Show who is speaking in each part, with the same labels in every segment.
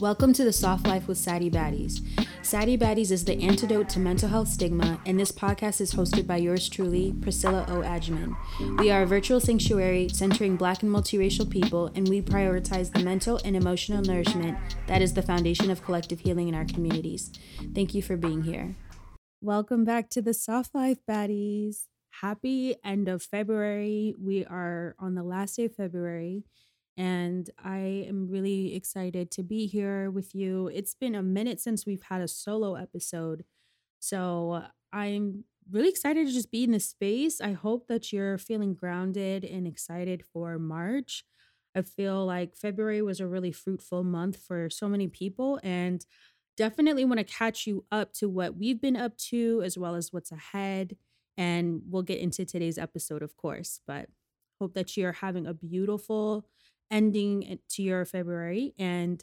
Speaker 1: Welcome to the Soft Life with Saddie Baddies. Saddie Baddies is the antidote to mental health stigma, and this podcast is hosted by yours truly, Priscilla O. Adjaman. We are a virtual sanctuary centering Black and multiracial people, and we prioritize the mental and emotional nourishment that is the foundation of collective healing in our communities. Thank you for being here. Welcome back to the Soft Life Baddies. Happy end of February. We are on the last day of February and I am really excited to be here with you. It's been a minute since we've had a solo episode. So uh, I'm really excited to just be in this space. I hope that you're feeling grounded and excited for March. I feel like February was a really fruitful month for so many people and definitely want to catch you up to what we've been up to as well as what's ahead. And we'll get into today's episode, of course, but hope that you're having a beautiful ending to your February. And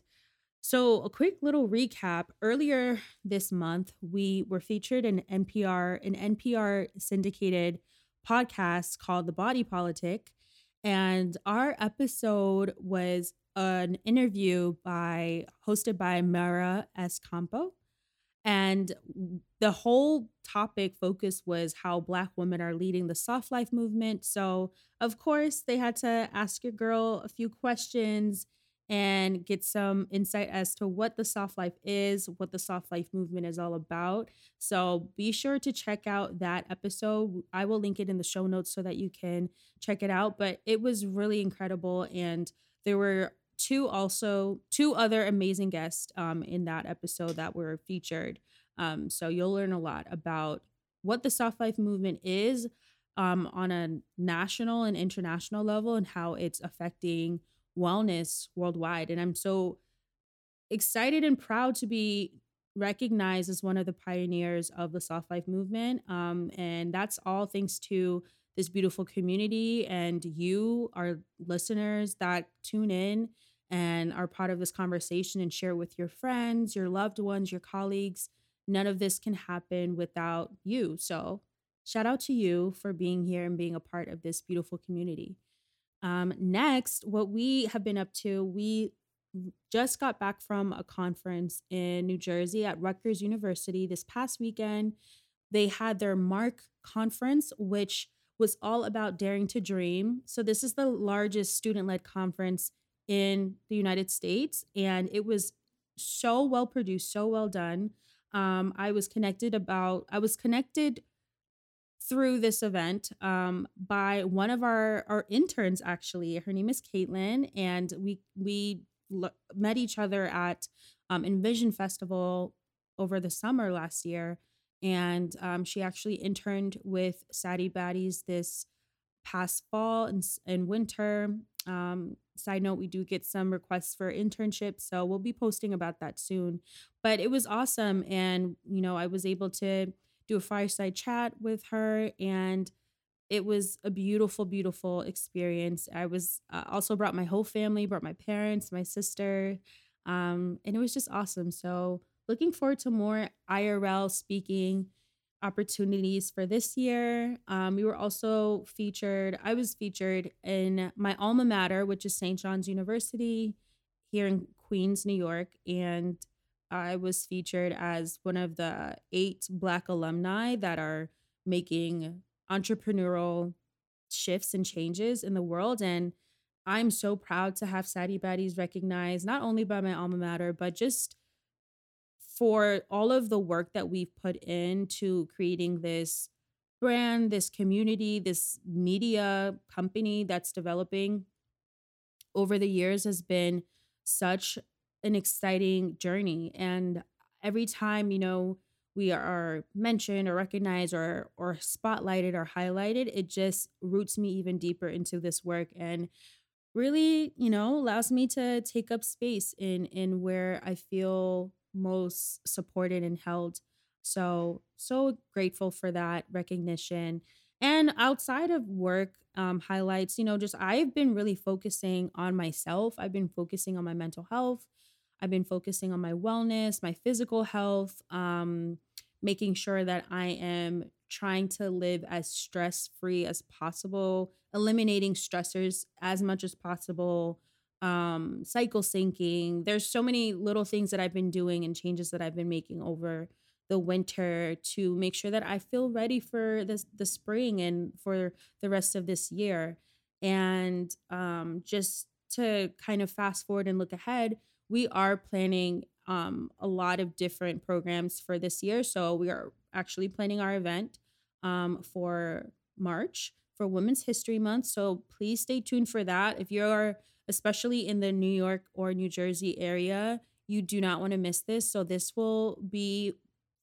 Speaker 1: so, a quick little recap. Earlier this month, we were featured in NPR, an NPR syndicated podcast called The Body Politic. And our episode was an interview by hosted by Mara Schiavocampo. And the whole topic focus was how Black women are leading the soft life movement. So, of course, they had to ask your girl a few questions and get some insight as to what the soft life is, what the soft life movement is all about. So, be sure to check out that episode. I will link it in the show notes so that you can check it out. But it was really incredible. And there were two also two other amazing guests um, in that episode that were featured. Um, so you'll learn a lot about what the soft life movement is um, on a national and international level and how it's affecting wellness worldwide. And I'm so excited and proud to be recognized as one of the pioneers of the soft life movement. Um, and that's all thanks to this beautiful community and you, our listeners that tune in and are part of this conversation and share with your friends, your loved ones, your colleagues. None of this can happen without you. So, shout out to you for being here and being a part of this beautiful community. Um, next, what we have been up to, we just got back from a conference in New Jersey at Rutgers University this past weekend. They had their Mark conference, which was all about daring to dream. So, this is the largest student led conference in the United States, and it was so well produced, so well done. Um, I was connected about I was connected through this event um, by one of our our interns. Actually, her name is Caitlin, and we we l- met each other at um, Envision Festival over the summer last year, and um, she actually interned with Saddie Baddies this past fall and, and winter. Um, side note, we do get some requests for internships, so we'll be posting about that soon. But it was awesome, and you know, I was able to do a fireside chat with her, and it was a beautiful, beautiful experience. I was uh, also brought my whole family, brought my parents, my sister, um, and it was just awesome. So looking forward to more IRL speaking opportunities for this year. Um, we were also featured, I was featured in my alma mater, which is St. John's University here in Queens, New York. And I was featured as one of the eight Black alumni that are making entrepreneurial shifts and changes in the world. And I'm so proud to have Saddie Baddies recognized not only by my alma mater, but just for all of the work that we've put into creating this brand, this community, this media company that's developing over the years has been such an exciting journey. And every time, you know, we are mentioned or recognized or or spotlighted or highlighted, it just roots me even deeper into this work and really, you know, allows me to take up space in in where I feel most supported and held. So, so grateful for that recognition. And outside of work um, highlights, you know, just I've been really focusing on myself. I've been focusing on my mental health. I've been focusing on my wellness, my physical health, um, making sure that I am trying to live as stress free as possible, eliminating stressors as much as possible, um, cycle syncing. There's so many little things that I've been doing and changes that I've been making over the winter to make sure that I feel ready for this the spring and for the rest of this year. And um, just to kind of fast forward and look ahead, we are planning um, a lot of different programs for this year. So we are actually planning our event um, for March for Women's History Month. So please stay tuned for that. If you're especially in the New York or New Jersey area, you do not want to miss this. So this will be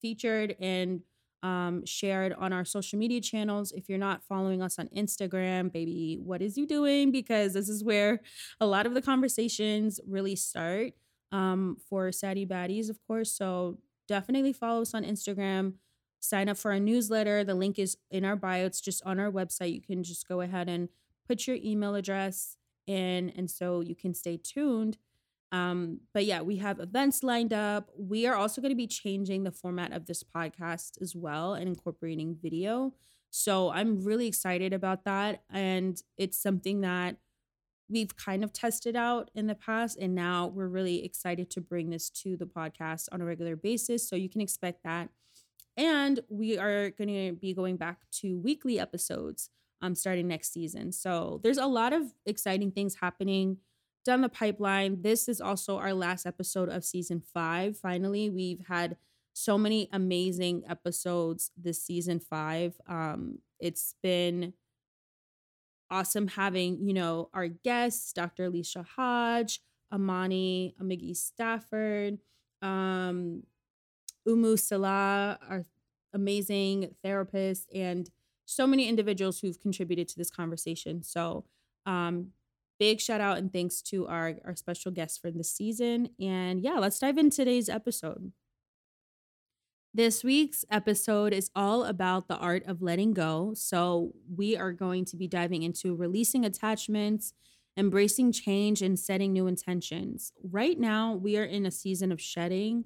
Speaker 1: featured and um, shared on our social media channels. If you're not following us on Instagram, baby, what is you doing? Because this is where a lot of the conversations really start um, for Saddie Baddies, of course. So definitely follow us on Instagram. Sign up for our newsletter. The link is in our bio. It's just on our website. You can just go ahead and put your email address in, and so you can stay tuned. Um, but yeah, we have events lined up. We are also going to be changing the format of this podcast as well and incorporating video. So I'm really excited about that. And it's something that we've kind of tested out in the past. And now we're really excited to bring this to the podcast on a regular basis. So you can expect that. And we are going to be going back to weekly episodes um, starting next season. So there's a lot of exciting things happening down the pipeline. This is also our last episode of season five. Finally, we've had so many amazing episodes this season five. Um, it's been awesome having, you know, our guests, Dr. Alicia Hodge, Amani Amigi Stafford, um, Umu Salah, our amazing therapist, and so many individuals who've contributed to this conversation. So, um, big shout out and thanks to our, our special guests for this season. And yeah, let's dive into today's episode. This week's episode is all about the art of letting go. So, we are going to be diving into releasing attachments, embracing change, and setting new intentions. Right now, we are in a season of shedding.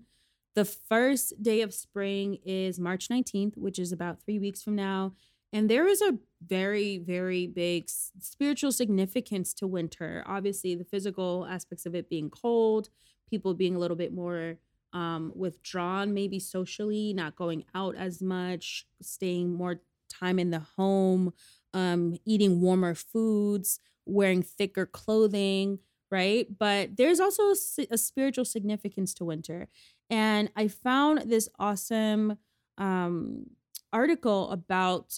Speaker 1: The first day of spring is March 19th, which is about three weeks from now. And there is a very, very big spiritual significance to winter. Obviously, the physical aspects of it being cold, people being a little bit more um, withdrawn, maybe socially, not going out as much, staying more time in the home, um, eating warmer foods, wearing thicker clothing, right? But there's also a, spiritual significance to winter. And I found this awesome um, article about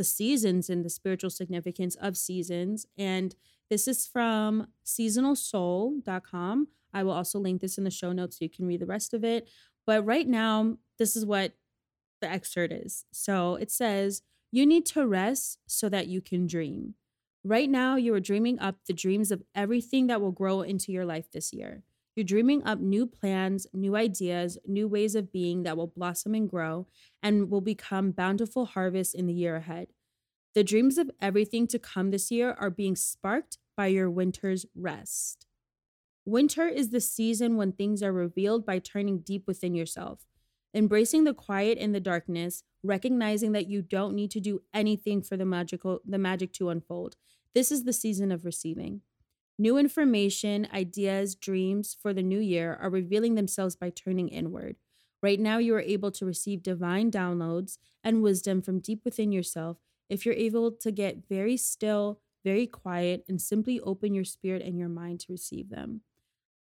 Speaker 1: the seasons and the spiritual significance of seasons. And this is from seasonalsoul.com. I will also link this in the show notes so you can read the rest of it. But right now, this is what the excerpt is. So it says, You need to rest so that you can dream. Right now, you are dreaming up the dreams of everything that will grow into your life this year. You're dreaming up new plans, new ideas, new ways of being that will blossom and grow and will become bountiful harvests in the year ahead. The dreams of everything to come this year are being sparked by your winter's rest. Winter is the season when things are revealed by turning deep within yourself, embracing the quiet and the darkness, recognizing that you don't need to do anything for the magical the magic to unfold. This is the season of receiving. New information, ideas, dreams for the new year are revealing themselves by turning inward. Right now, you are able to receive divine downloads and wisdom from deep within yourself if you're able to get very still, very quiet, and simply open your spirit and your mind to receive them.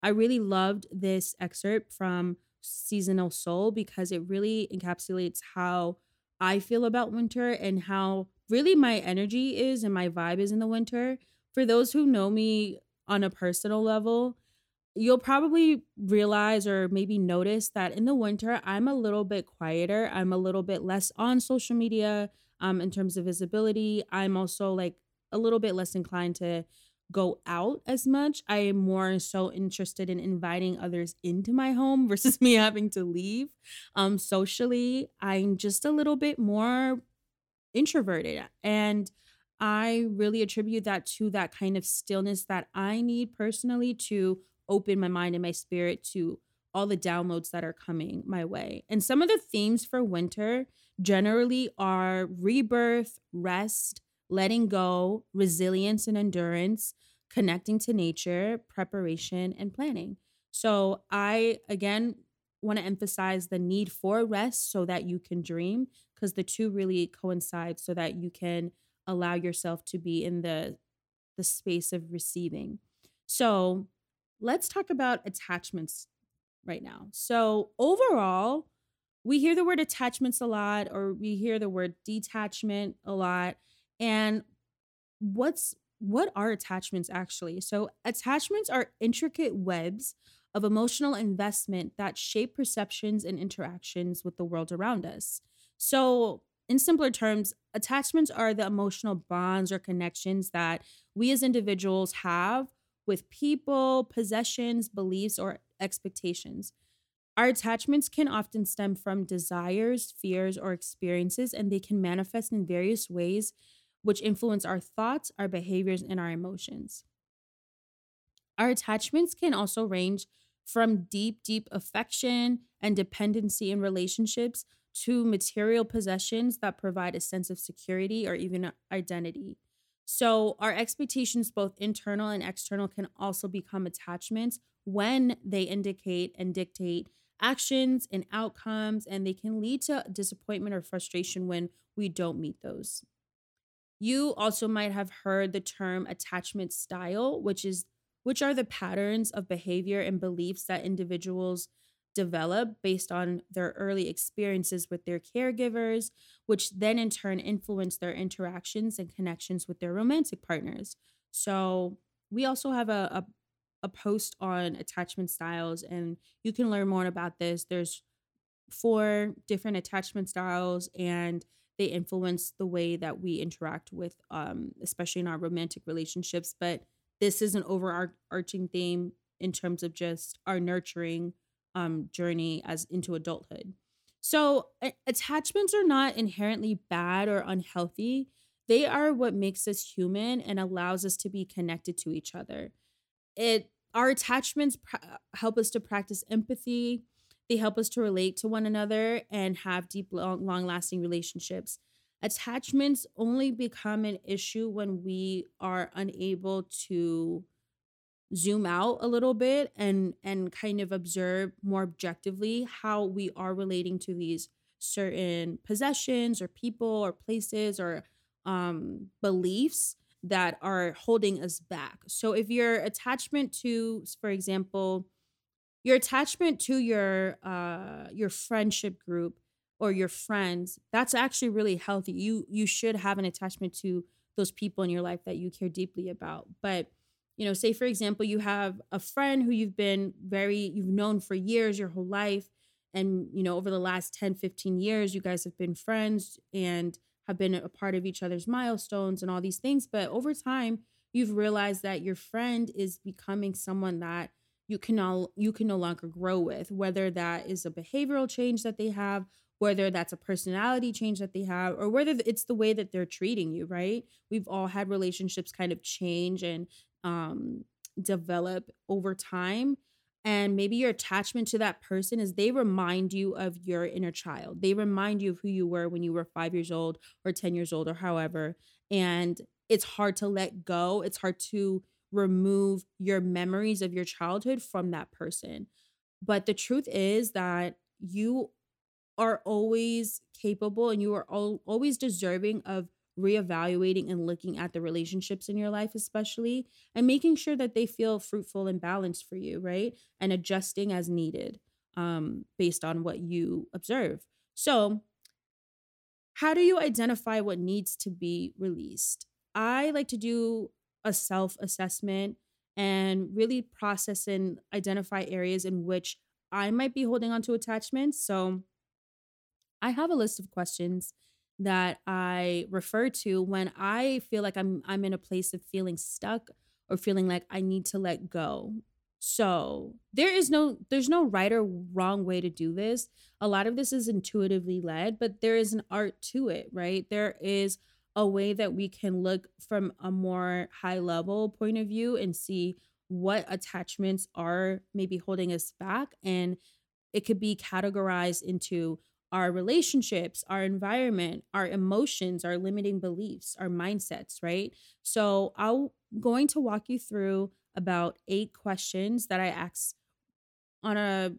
Speaker 1: I really loved this excerpt from Seasonal Soul because it really encapsulates how I feel about winter and how really my energy is and my vibe is in the winter. For those who know me on a personal level, you'll probably realize or maybe notice that in the winter, I'm a little bit quieter. I'm a little bit less on social media um, in terms of visibility. I'm also like a little bit less inclined to go out as much. I am more so interested in inviting others into my home versus me having to leave. Um, socially, I'm just a little bit more introverted. And I really attribute that to that kind of stillness that I need personally to open my mind and my spirit to all the downloads that are coming my way. And some of the themes for winter generally are rebirth, rest, letting go, resilience and endurance, connecting to nature, preparation, and planning. So, I again want to emphasize the need for rest so that you can dream because the two really coincide so that you can allow yourself to be in the the space of receiving. So, let's talk about attachments right now. So, overall, we hear the word attachments a lot or we hear the word detachment a lot and what's what are attachments actually? So, attachments are intricate webs of emotional investment that shape perceptions and interactions with the world around us. So, in simpler terms, attachments are the emotional bonds or connections that we as individuals have with people, possessions, beliefs, or expectations. Our attachments can often stem from desires, fears, or experiences, and they can manifest in various ways, which influence our thoughts, our behaviors, and our emotions. Our attachments can also range from deep, deep affection and dependency in relationships to material possessions that provide a sense of security or even identity. So, our expectations, both internal and external, can also become attachments when they indicate and dictate actions and outcomes, and they can lead to disappointment or frustration when we don't meet those. You also might have heard the term attachment style, which is which are the patterns of behavior and beliefs that individuals develop based on their early experiences with their caregivers, which then in turn influence their interactions and connections with their romantic partners. So, we also have a, a, a post on attachment styles, and you can learn more about this. There's four different attachment styles, and they influence the way that we interact with, um, especially in our romantic relationships. But this is an overarching theme in terms of just our nurturing um, journey as into adulthood. So, attachments are not inherently bad or unhealthy. They are what makes us human and allows us to be connected to each other. It our attachments pr- help us to practice empathy. They help us to relate to one another and have deep, long, long-lasting relationships. Attachments only become an issue when we are unable to zoom out a little bit and and kind of observe more objectively how we are relating to these certain possessions or people or places or um beliefs that are holding us back. So if your attachment to for example your attachment to your uh your friendship group or your friends that's actually really healthy. You you should have an attachment to those people in your life that you care deeply about. But you know, say for example, you have a friend who you've been very, you've known for years, your whole life. And, you know, over the last 10, 15 years, you guys have been friends and have been a part of each other's milestones and all these things. But over time, you've realized that your friend is becoming someone that you can all you can no longer grow with, whether that is a behavioral change that they have, whether that's a personality change that they have, or whether it's the way that they're treating you, right? We've all had relationships kind of change and um, develop over time. And maybe your attachment to that person is they remind you of your inner child. They remind you of who you were when you were five years old or 10 years old or however. And it's hard to let go. It's hard to remove your memories of your childhood from that person. But the truth is that you are always capable and you are al- always deserving of reevaluating and looking at the relationships in your life, especially, and making sure that they feel fruitful and balanced for you, right? And adjusting as needed um, based on what you observe. So, how do you identify what needs to be released? I like to do a self assessment and really process and identify areas in which I might be holding on to attachments. So, I have a list of questions that I refer to when I feel like I'm I'm in a place of feeling stuck or feeling like I need to let go. So, there is no there's no right or wrong way to do this. A lot of this is intuitively led, but there is an art to it, right? There is a way that we can look from a more high level point of view and see what attachments are maybe holding us back and it could be categorized into our relationships, our environment, our emotions, our limiting beliefs, our mindsets, right? So I'm going to walk you through about eight questions that I ask on a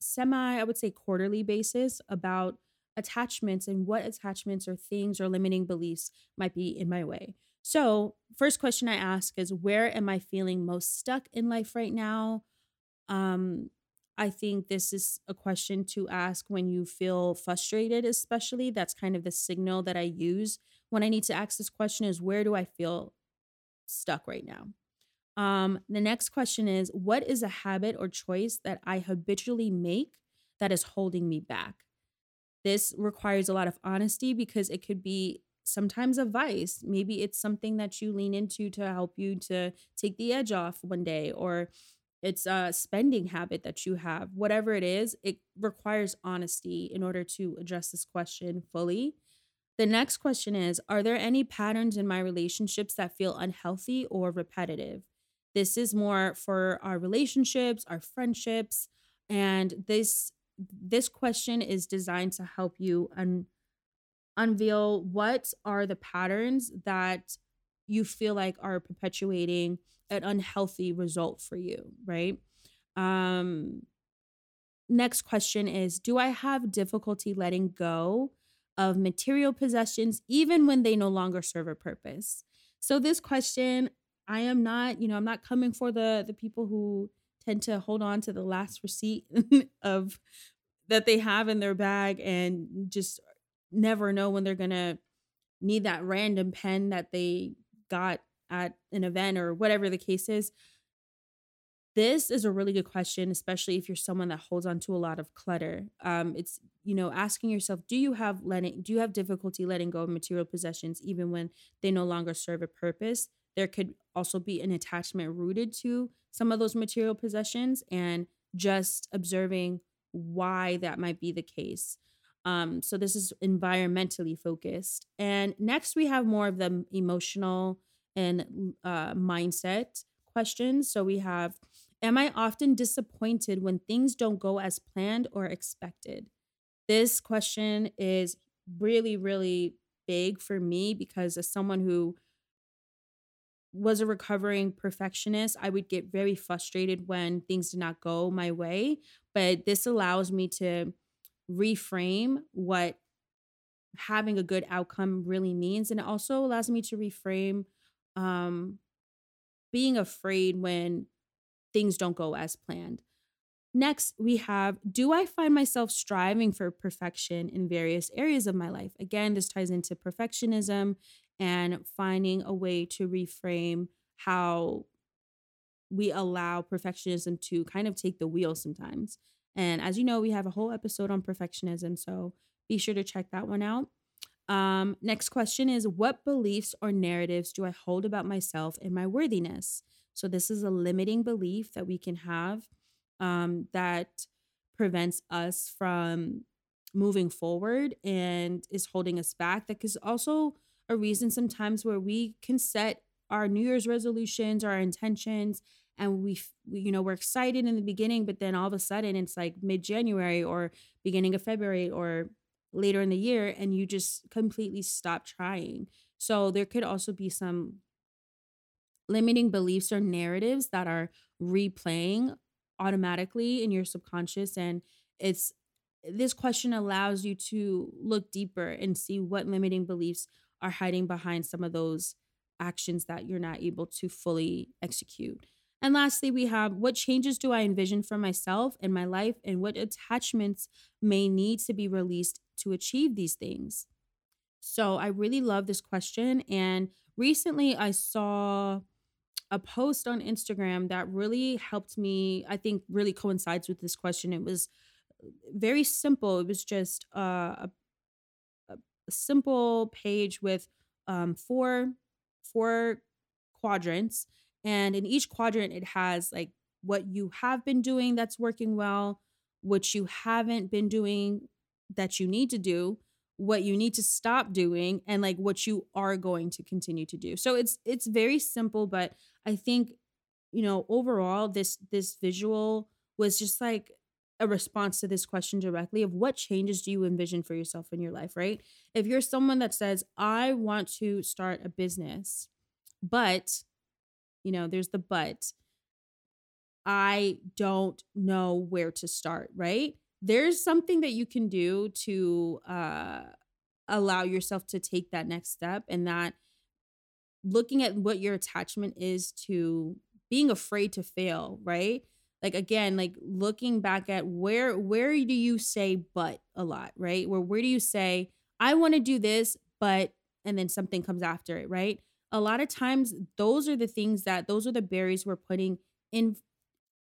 Speaker 1: semi, I would say quarterly basis about attachments and what attachments or things or limiting beliefs might be in my way. So, first question I ask is where am I feeling most stuck in life right now? Um I think this is a question to ask when you feel frustrated, especially. That's kind of the signal that I use when I need to ask this question is where do I feel stuck right now? Um, the next question is what is a habit or choice that I habitually make that is holding me back? This requires a lot of honesty because it could be sometimes a vice. Maybe it's something that you lean into to help you to take the edge off one day, or it's a spending habit that you have. Whatever it is, it requires honesty in order to address this question fully. The next question is Are there any patterns in my relationships that feel unhealthy or repetitive? This is more for our relationships, our friendships, and this this question is designed to help you un- unveil what are the patterns that you feel like are perpetuating an unhealthy result for you, right? Um next question is do I have difficulty letting go of material possessions even when they no longer serve a purpose? So this question I am not, you know, I'm not coming for the the people who tend to hold on to the last receipt of that they have in their bag and just never know when they're going to need that random pen that they got at an event or whatever the case is. This is a really good question, especially if you're someone that holds on to a lot of clutter. Um, it's you know asking yourself, do you have letting, do you have difficulty letting go of material possessions even when they no longer serve a purpose? There could also be an attachment rooted to some of those material possessions, and just observing why that might be the case. Um, so this is environmentally focused. And next, we have more of the emotional and uh, mindset questions. So we have Am I often disappointed when things don't go as planned or expected? This question is really, really big for me because as someone who was a recovering perfectionist, I would get very frustrated when things did not go my way. But this allows me to reframe what having a good outcome really means. And it also allows me to reframe um, being afraid when things don't go as planned. Next, we have Do I find myself striving for perfection in various areas of my life? Again, this ties into perfectionism and finding a way to reframe how we allow perfectionism to kind of take the wheel sometimes. And as you know, we have a whole episode on perfectionism, so be sure to check that one out. Um, next question is What beliefs or narratives do I hold about myself and my worthiness? So, this is a limiting belief that we can have um, that prevents us from moving forward and is holding us back. That is also a reason sometimes where we can set our New Year's resolutions, our intentions, and we, we, you know, we're excited in the beginning, but then all of a sudden it's like mid January or beginning of February or later in the year, and you just completely stop trying. So there could also be some limiting beliefs or narratives that are replaying automatically in your subconscious and it's this question allows you to look deeper and see what limiting beliefs are hiding behind some of those actions that you're not able to fully execute. And lastly, we have what changes do I envision for myself and my life, and what attachments may need to be released to achieve these things? So I really love this question. And recently I saw a post on Instagram that really helped me, I think really coincides with this question. It was uh, very simple. It was just uh, a, a, simple page with um, four four quadrants, and in each quadrant it has like what you have been doing that's working well, what you haven't been doing that you need to do, what you need to stop doing and like what you are going to continue to do. So it's it's very simple but I think you know overall this this visual was just like a response to this question directly of what changes do you envision for yourself in your life, right? If you're someone that says, I want to start a business, but, you know, there's the but, I don't know where to start, right? There's something that you can do to uh, allow yourself to take that next step and that looking at what your attachment is to being afraid to fail, right? Like again, like looking back at where where do you say but a lot, right? Where where do you say I want to do this, but and then something comes after it, right? A lot of times those are the things that those are the barriers we're putting in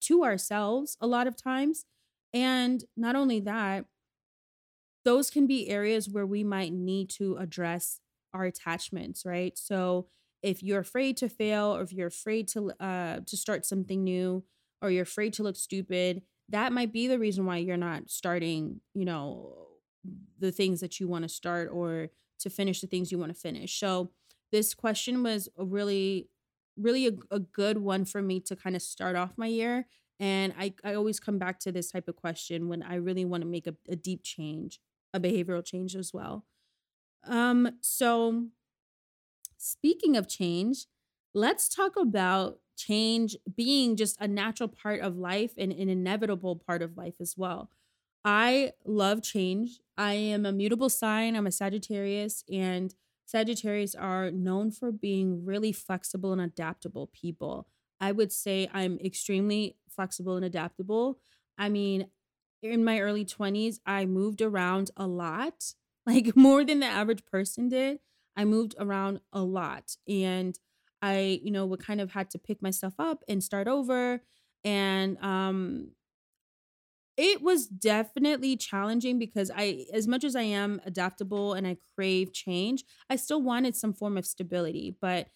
Speaker 1: to ourselves a lot of times. And not only that, those can be areas where we might need to address our attachments, right? So if you're afraid to fail or if you're afraid to uh to start something new or you're afraid to look stupid, that might be the reason why you're not starting, you know, the things that you want to start or to finish the things you want to finish. So this question was really really a, a good one for me to kind of start off my year and I, I always come back to this type of question when I really want to make a, a deep change, a behavioral change as well. Um, so speaking of change, let's talk about change being just a natural part of life and an inevitable part of life as well. I love change. I am a mutable sign. I'm a Sagittarius, and Sagittarius are known for being really flexible and adaptable people. I would say I'm extremely flexible and adaptable. I mean, in my early 20s, I moved around a lot, like more than the average person did. I moved around a lot. And I, you know, would kind of had to pick myself up and start over. And um it was definitely challenging because I as much as I am adaptable and I crave change, I still wanted some form of stability, but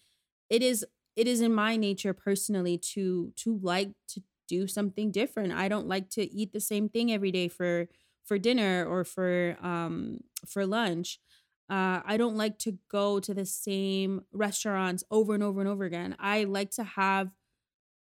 Speaker 1: it is it is in my nature personally to to like to do something different. I don't like to eat the same thing every day for for dinner or for um for lunch. Uh, I don't like to go to the same restaurants over and over and over again. I like to have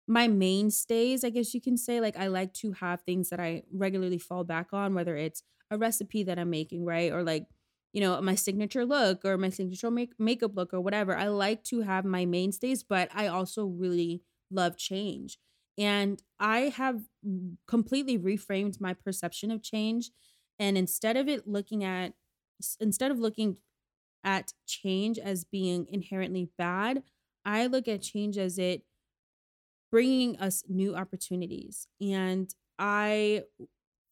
Speaker 1: my mainstays, I guess you can say. Like, I like to have things that I regularly fall back on, whether it's a recipe that I'm making, right? Or like, you know, my signature look or my signature make- makeup look or whatever. I like to have my mainstays, but I also really love change. And I have completely reframed my perception of change. And instead of it looking at instead of looking at change as being inherently bad, I look at change as it bringing us new opportunities. And I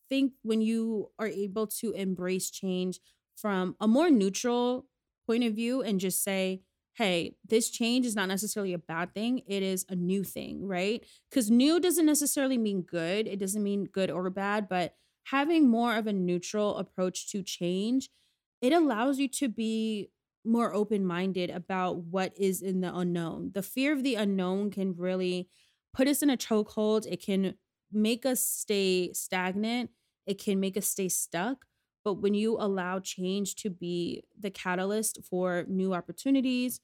Speaker 1: think when you are able to embrace change from a more neutral point of view and just say, hey, this change is not necessarily a bad thing. It is a new thing, right? Because new doesn't necessarily mean good. It doesn't mean good or bad, but having more of a neutral approach to change it allows you to be more open minded about what is in the unknown. The fear of the unknown can really put us in a chokehold. It can make us stay stagnant. It can make us stay stuck. But when you allow change to be the catalyst for new opportunities,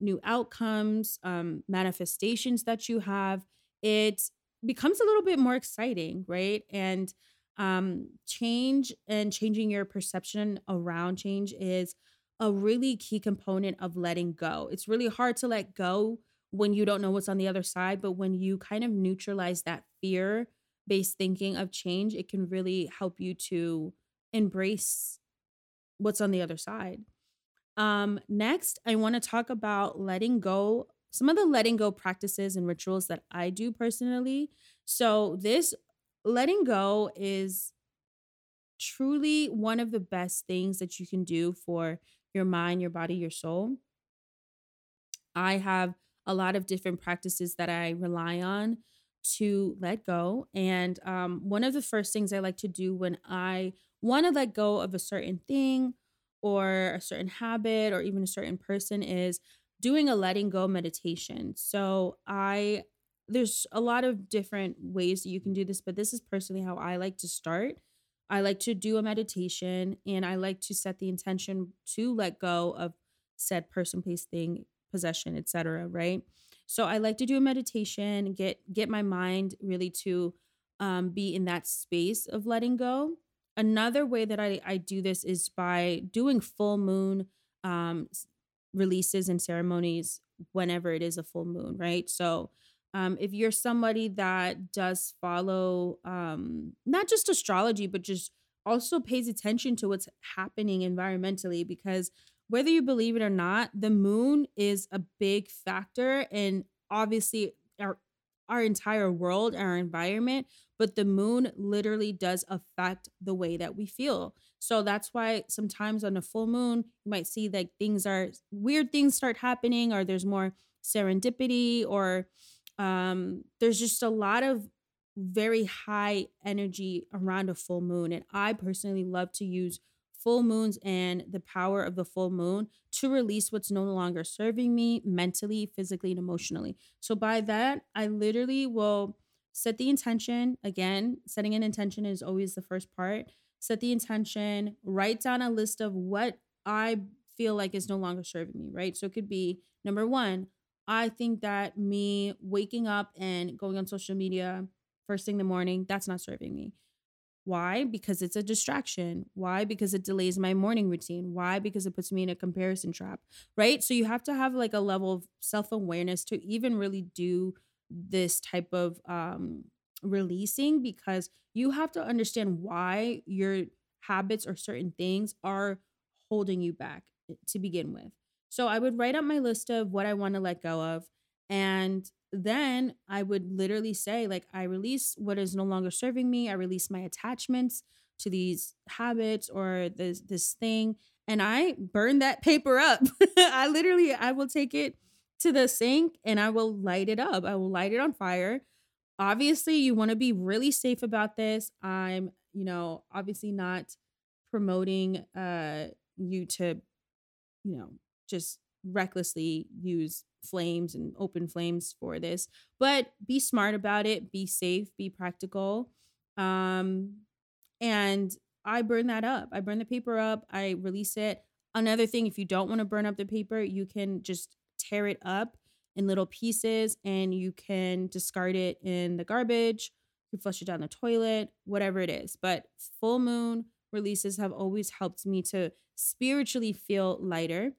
Speaker 1: new outcomes, um, manifestations that you have, it becomes a little bit more exciting, right? And um, change and changing your perception around change is a really key component of letting go. It's really hard to let go when you don't know what's on the other side, but when you kind of neutralize that fear based thinking of change, it can really help you to embrace what's on the other side. Um, next, I want to talk about letting go, some of the letting go practices and rituals that I do personally. So, this letting go is truly one of the best things that you can do for your mind, your body, your soul. I have a lot of different practices that I rely on to let go. And um, one of the first things I like to do when I want to let go of a certain thing or a certain habit or even a certain person is doing a letting go meditation. So I there's a lot of different ways that you can do this, but this is personally how I like to start. I like to do a meditation and I like to set the intention to let go of said person, place, thing, possession, etc. Right. So I like to do a meditation, get get my mind really to um, be in that space of letting go. Another way that I, I do this is by doing full moon um, releases and ceremonies whenever it is a full moon, right? So um, if you're somebody that does follow um, not just astrology, but just also pays attention to what's happening environmentally, because whether you believe it or not, the moon is a big factor in obviously our our entire world, our environment, but the moon literally does affect the way that we feel. So that's why sometimes on a full moon, you might see like things are weird things start happening or there's more serendipity or um there's just a lot of very high energy around a full moon and I personally love to use full moons and the power of the full moon to release what's no longer serving me mentally, physically, and emotionally. So, by that, I literally will set the intention. Again, setting an intention is always the first part. Set the intention, write down a list of what I feel like is no longer serving me, right? So, it could be number one, I think that me waking up and going on social media first thing in the morning, that's not serving me. Why? Because it's a distraction. Why? Because it delays my morning routine. Why? Because it puts me in a comparison trap, right? So you have to have like a level of self awareness to even really do this type of um, releasing because you have to understand why your habits or certain things are holding you back eh, to begin with. So I would write up my list of what I want to let go of and then I would literally say, like, I release what is no longer serving me. I release my attachments to these habits or this this thing, and I burn that paper up. I literally, I will take it to the sink and I will light it up. I will light it on fire. Obviously, you want to be really safe about this. I'm, you know, obviously not promoting uh you to, you know, just recklessly use flames and open flames for this. But be smart about it be safe be practical um and i burn that up. I burn the paper up i release it. Another thing if you don't want to burn up the paper you can just tear it up in little pieces and you can discard it in the garbage you flush it down the toilet whatever it is. But full moon releases have always helped me to spiritually feel lighter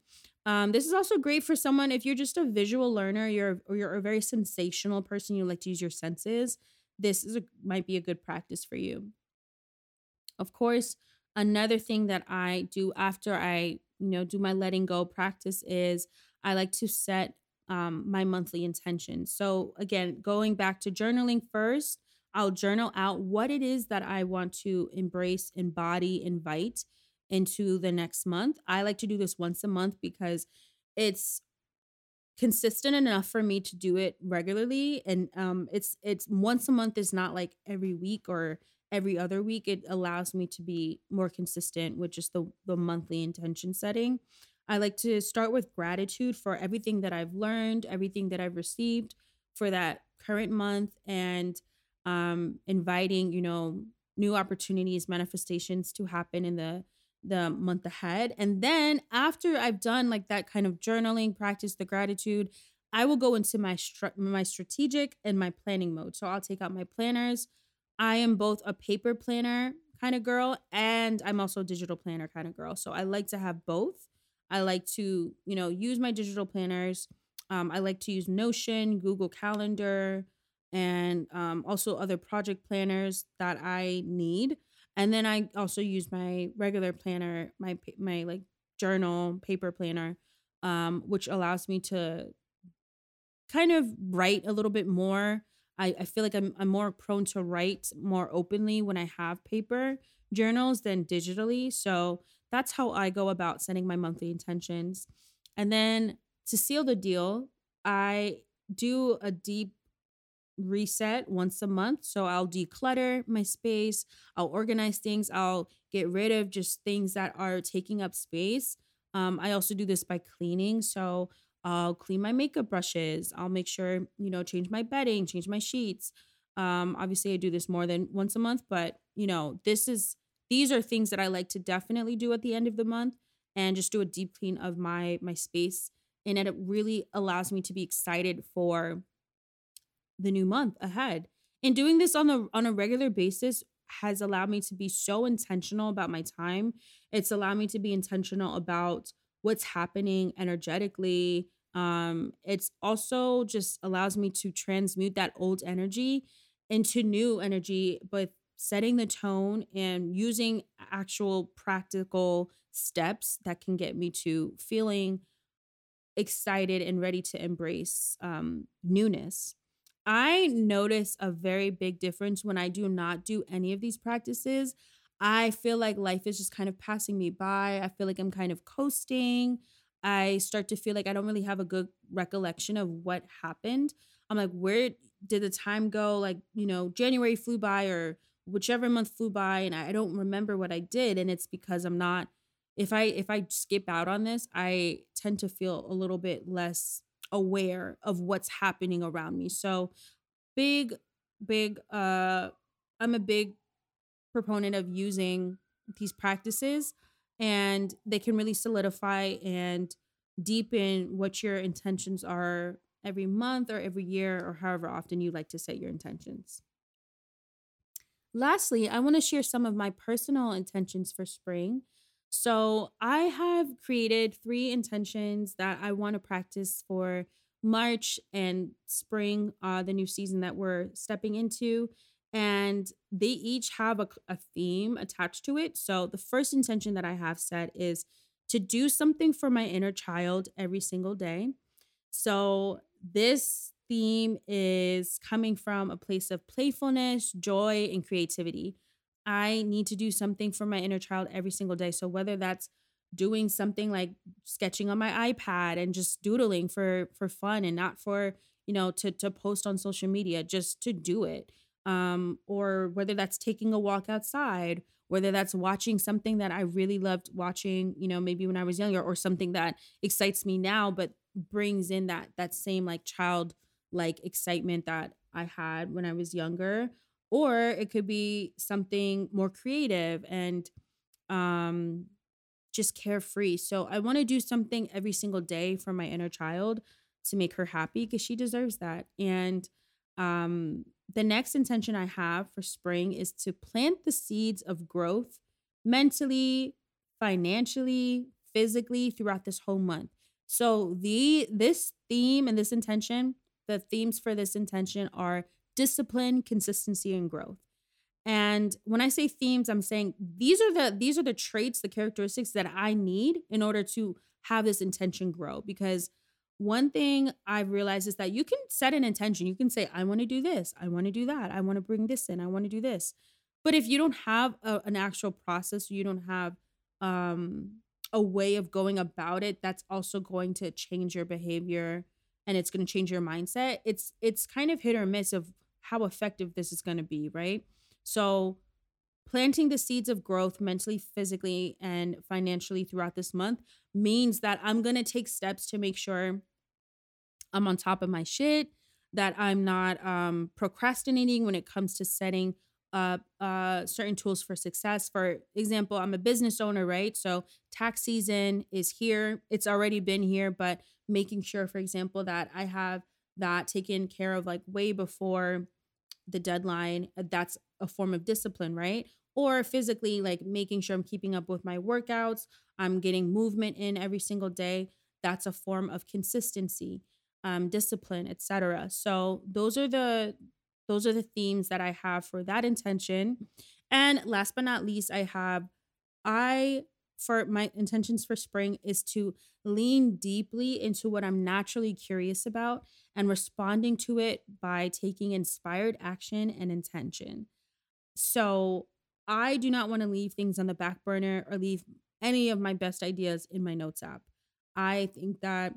Speaker 1: um, this is also great for someone if you're just a visual learner, you're or you're a very sensational person, you like to use your senses. This is a, might be a good practice for you. Of course, another thing that I do after I you know do my letting go practice is I like to set um, my monthly intention. So again, going back to journaling first, I'll journal out what it is that I want to embrace, embody, invite into the next month. I like to do this once a month because it's consistent enough for me to do it regularly and um it's it's once a month is not like every week or every other week it allows me to be more consistent with just the the monthly intention setting i like to start with gratitude for everything that i've learned everything that i've received for that current month and um inviting you know new opportunities manifestations to happen in the the month ahead. And then after I've done like that kind of journaling, practice the gratitude, I will go into my str- my strategic and my planning mode. So I'll take out my planners. I am both a paper planner kind of girl and I'm also a digital planner kind of girl. So I like to have both. I like to, you know, use my digital planners. Um, I like to use Notion, Google Calendar, and um, also other project planners that I need. And then I also use my regular planner, my my like journal paper planner, um, which allows me to kind of write a little bit more. I, I feel like I'm I'm more prone to write more openly when I have paper journals than digitally. So that's how I go about setting my monthly intentions. And then to seal the deal, I do a deep reset once a month. So I'll declutter my space, I'll organize things, I'll get rid of just things that are taking up space. Um, I also do this by cleaning. So I'll clean my makeup brushes. I'll make sure, you know, change my bedding, change my sheets. Um, obviously, I do this more than once a month, but, you know, this is, these are things that I like to definitely do at the end of the month and just do a deep clean of my my space and it really allows me to be excited for the new month ahead. And doing this on a on a regular basis has allowed me to be so intentional about my time. It's allowed me to be intentional about what's happening energetically. Um, it's also just allows me to transmute that old energy into new energy, but setting the tone and using actual practical steps that can get me to feeling excited and ready to embrace um, newness. I notice a very big difference when I do not do any of these practices. I feel like life is just kind of passing me by. I feel like I'm kind of coasting. I start to feel like I don't really have a good recollection of what happened. I'm like, where did the time go? Like, you know, January flew by or whichever month flew by and I don't remember what I did. And it's because I'm not if I if I skip out on this, I tend to feel a little bit less aware of what's happening around me. So big, big uh I'm a big proponent of using these practices and they can really solidify and deepen what your intentions are every month or every year or however often you like to set your intentions. Lastly, I want to share some of my personal intentions for spring. So, I have created three intentions that I want to practice for March and spring, uh, the new season that we're stepping into. And they each have a, a theme attached to it. So, the first intention that I have set is to do something for my inner child every single day. So, this theme is coming from a place of playfulness, joy, and creativity. I need to do something for my inner child every single day. So whether that's doing something like sketching on my iPad and just doodling for for fun and not for, you know, to to post on social media, just to do it. Um or whether that's taking a walk outside, whether that's watching something that I really loved watching, you know, maybe when I was younger or something that excites me now but brings in that that same like child like excitement that I had when I was younger or it could be something more creative and um just carefree. So I want to do something every single day for my inner child to make her happy because she deserves that. And um the next intention I have for spring is to plant the seeds of growth mentally, financially, physically throughout this whole month. So the this theme and this intention, the themes for this intention are discipline, consistency, and growth. And when I say themes, I'm saying these are the these are the traits, the characteristics that I need in order to have this intention grow. Because one thing I've realized is that you can set an intention. You can say, I want to do this, I want to do that, I want to bring this in, I want to do this. But if you don't have a, an actual process, you don't have um, a way of going about it that's also going to change your behavior and it's going to change your mindset. It's it's kind of hit or miss of how effective this is going to be, right? So, planting the seeds of growth mentally, physically, and financially throughout this month means that I'm going to take steps to make sure I'm on top of my shit, that I'm not um, procrastinating when it comes to setting up uh, certain tools for success. For example, I'm a business owner, right? So, tax season is here, it's already been here, but making sure, for example, that I have that taken care of like way before the deadline, uh, that's a form of discipline, right? Or physically, like making sure I'm keeping up with my workouts, I'm getting movement in every single day. That's a form of consistency, um, discipline, etc. So those are the those are the themes that I have for that intention. And last but not least, I have I for my intentions for spring is to lean deeply into what I'm naturally curious about and responding to it by taking inspired action and intention. So I do not want to leave things on the back burner or leave any of my best ideas in my notes app. I think that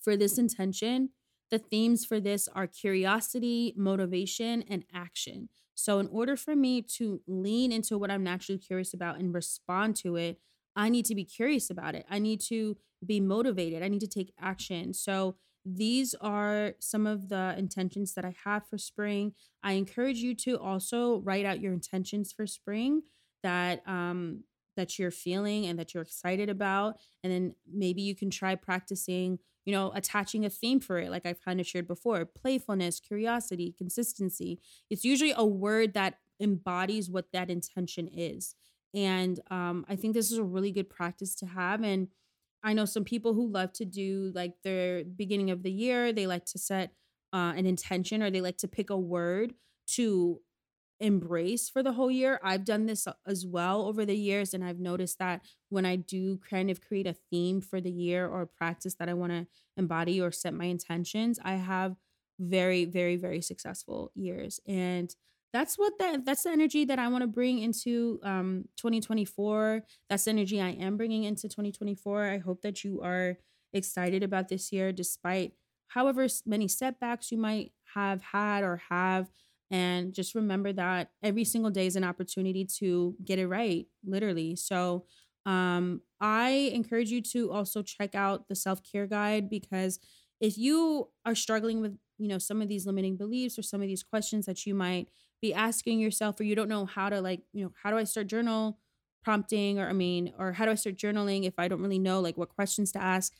Speaker 1: for this intention, the themes for this are curiosity, motivation, and action. So, in order for me to lean into what I'm naturally curious about and respond to it, I need to be curious about it. I need to be motivated. I need to take action. So, these are some of the intentions that I have for spring. I encourage you to also write out your intentions for spring that um that you're feeling and that you're excited about and then maybe you can try practicing you know attaching a theme for it like i've kind of shared before playfulness curiosity consistency. It's usually a word that embodies what that intention is and um, i think this is a really good practice to have and i know some people who love to do like their beginning of the year they like to set uh, an intention or they like to pick a word to embrace for the whole year. I've done this as well over the years, and I've noticed that when I do kind of create a theme for the year or a practice that I want to embody or set my intentions, I have very, very, very successful years. And that's what that that's the energy that I want to bring into um 2024. That's the energy I am bringing into 2024. I hope that you are excited about this year despite however many setbacks you might have had or have and just remember that every single day is an opportunity to get it right literally. So um i encourage you to also check out the self-care guide because if you are struggling with you know some of these limiting beliefs or some of these questions that you might be asking yourself or you don't know how to like you know how do i start journal prompting or i mean or how do i start journaling if i don't really know like what questions to ask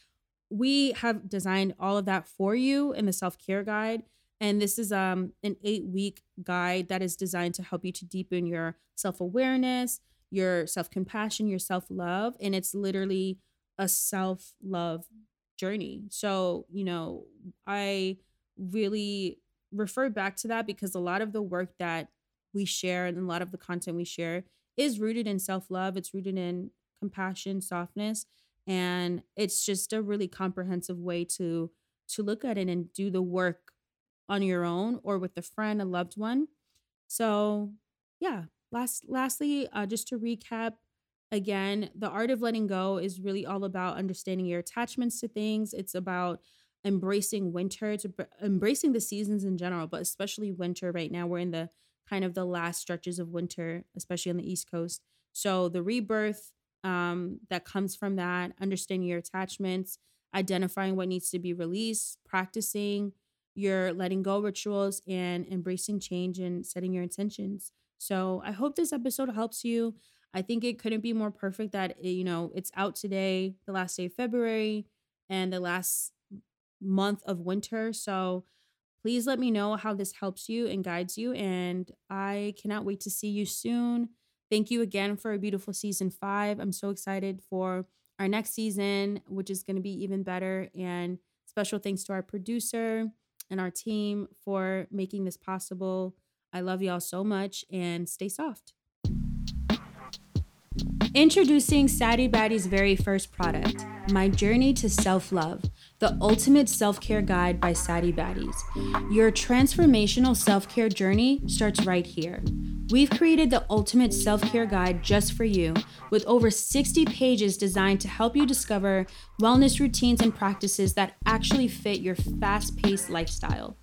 Speaker 1: we have designed all of that for you in the self-care guide and this is um, an eight week guide that is designed to help you to deepen your self awareness, your self compassion, your self love. And it's literally a self love journey. So, you know, I really refer back to that because a lot of the work that we share and a lot of the content we share is rooted in self love, it's rooted in compassion, softness. And it's just a really comprehensive way to to look at it and do the work on your own or with a friend, a loved one. So, yeah. Last, lastly, uh, just to recap, again, the art of letting go is really all about understanding your attachments to things. It's about embracing winter, to embracing the seasons in general, but especially winter right now. We're in the kind of the last stretches of winter, especially on the East Coast. So the rebirth um, that comes from that, understanding your attachments, identifying what needs to be released, practicing your letting go rituals and embracing change and setting your intentions. So I hope this episode helps you. I think it couldn't be more perfect that it, you know it's out today, the last day of February, and the last month of winter. So please let me know how this helps you and guides you. And I cannot wait to see you soon. Thank you again for a beautiful season five. I'm so excited for our next season, which is going to be even better. And special thanks to our producer, and our team for making this possible. I love y'all so much and stay soft. Introducing Saddie Baddie's very first product, My Journey to Self Love, the ultimate self care guide by Saddie Baddies. Your transformational self care journey starts right here. We've created the ultimate self care guide just for you, with over 60 pages designed to help you discover wellness routines and practices that actually fit your fast paced lifestyle.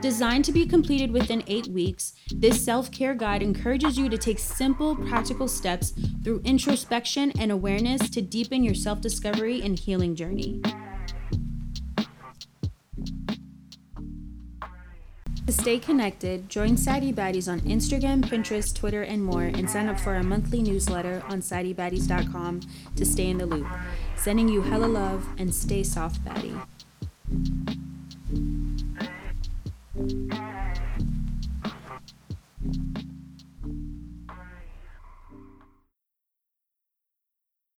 Speaker 1: Designed to be completed within eight weeks, this self care guide encourages you to take simple, practical steps through introspection and awareness to deepen your self discovery and healing journey. To stay connected, join Saddie Baddies on Instagram, Pinterest, Twitter, and more, and sign up for our monthly newsletter on SaddieBaddies.com to stay in the loop. Sending you hella love and stay soft, Baddie.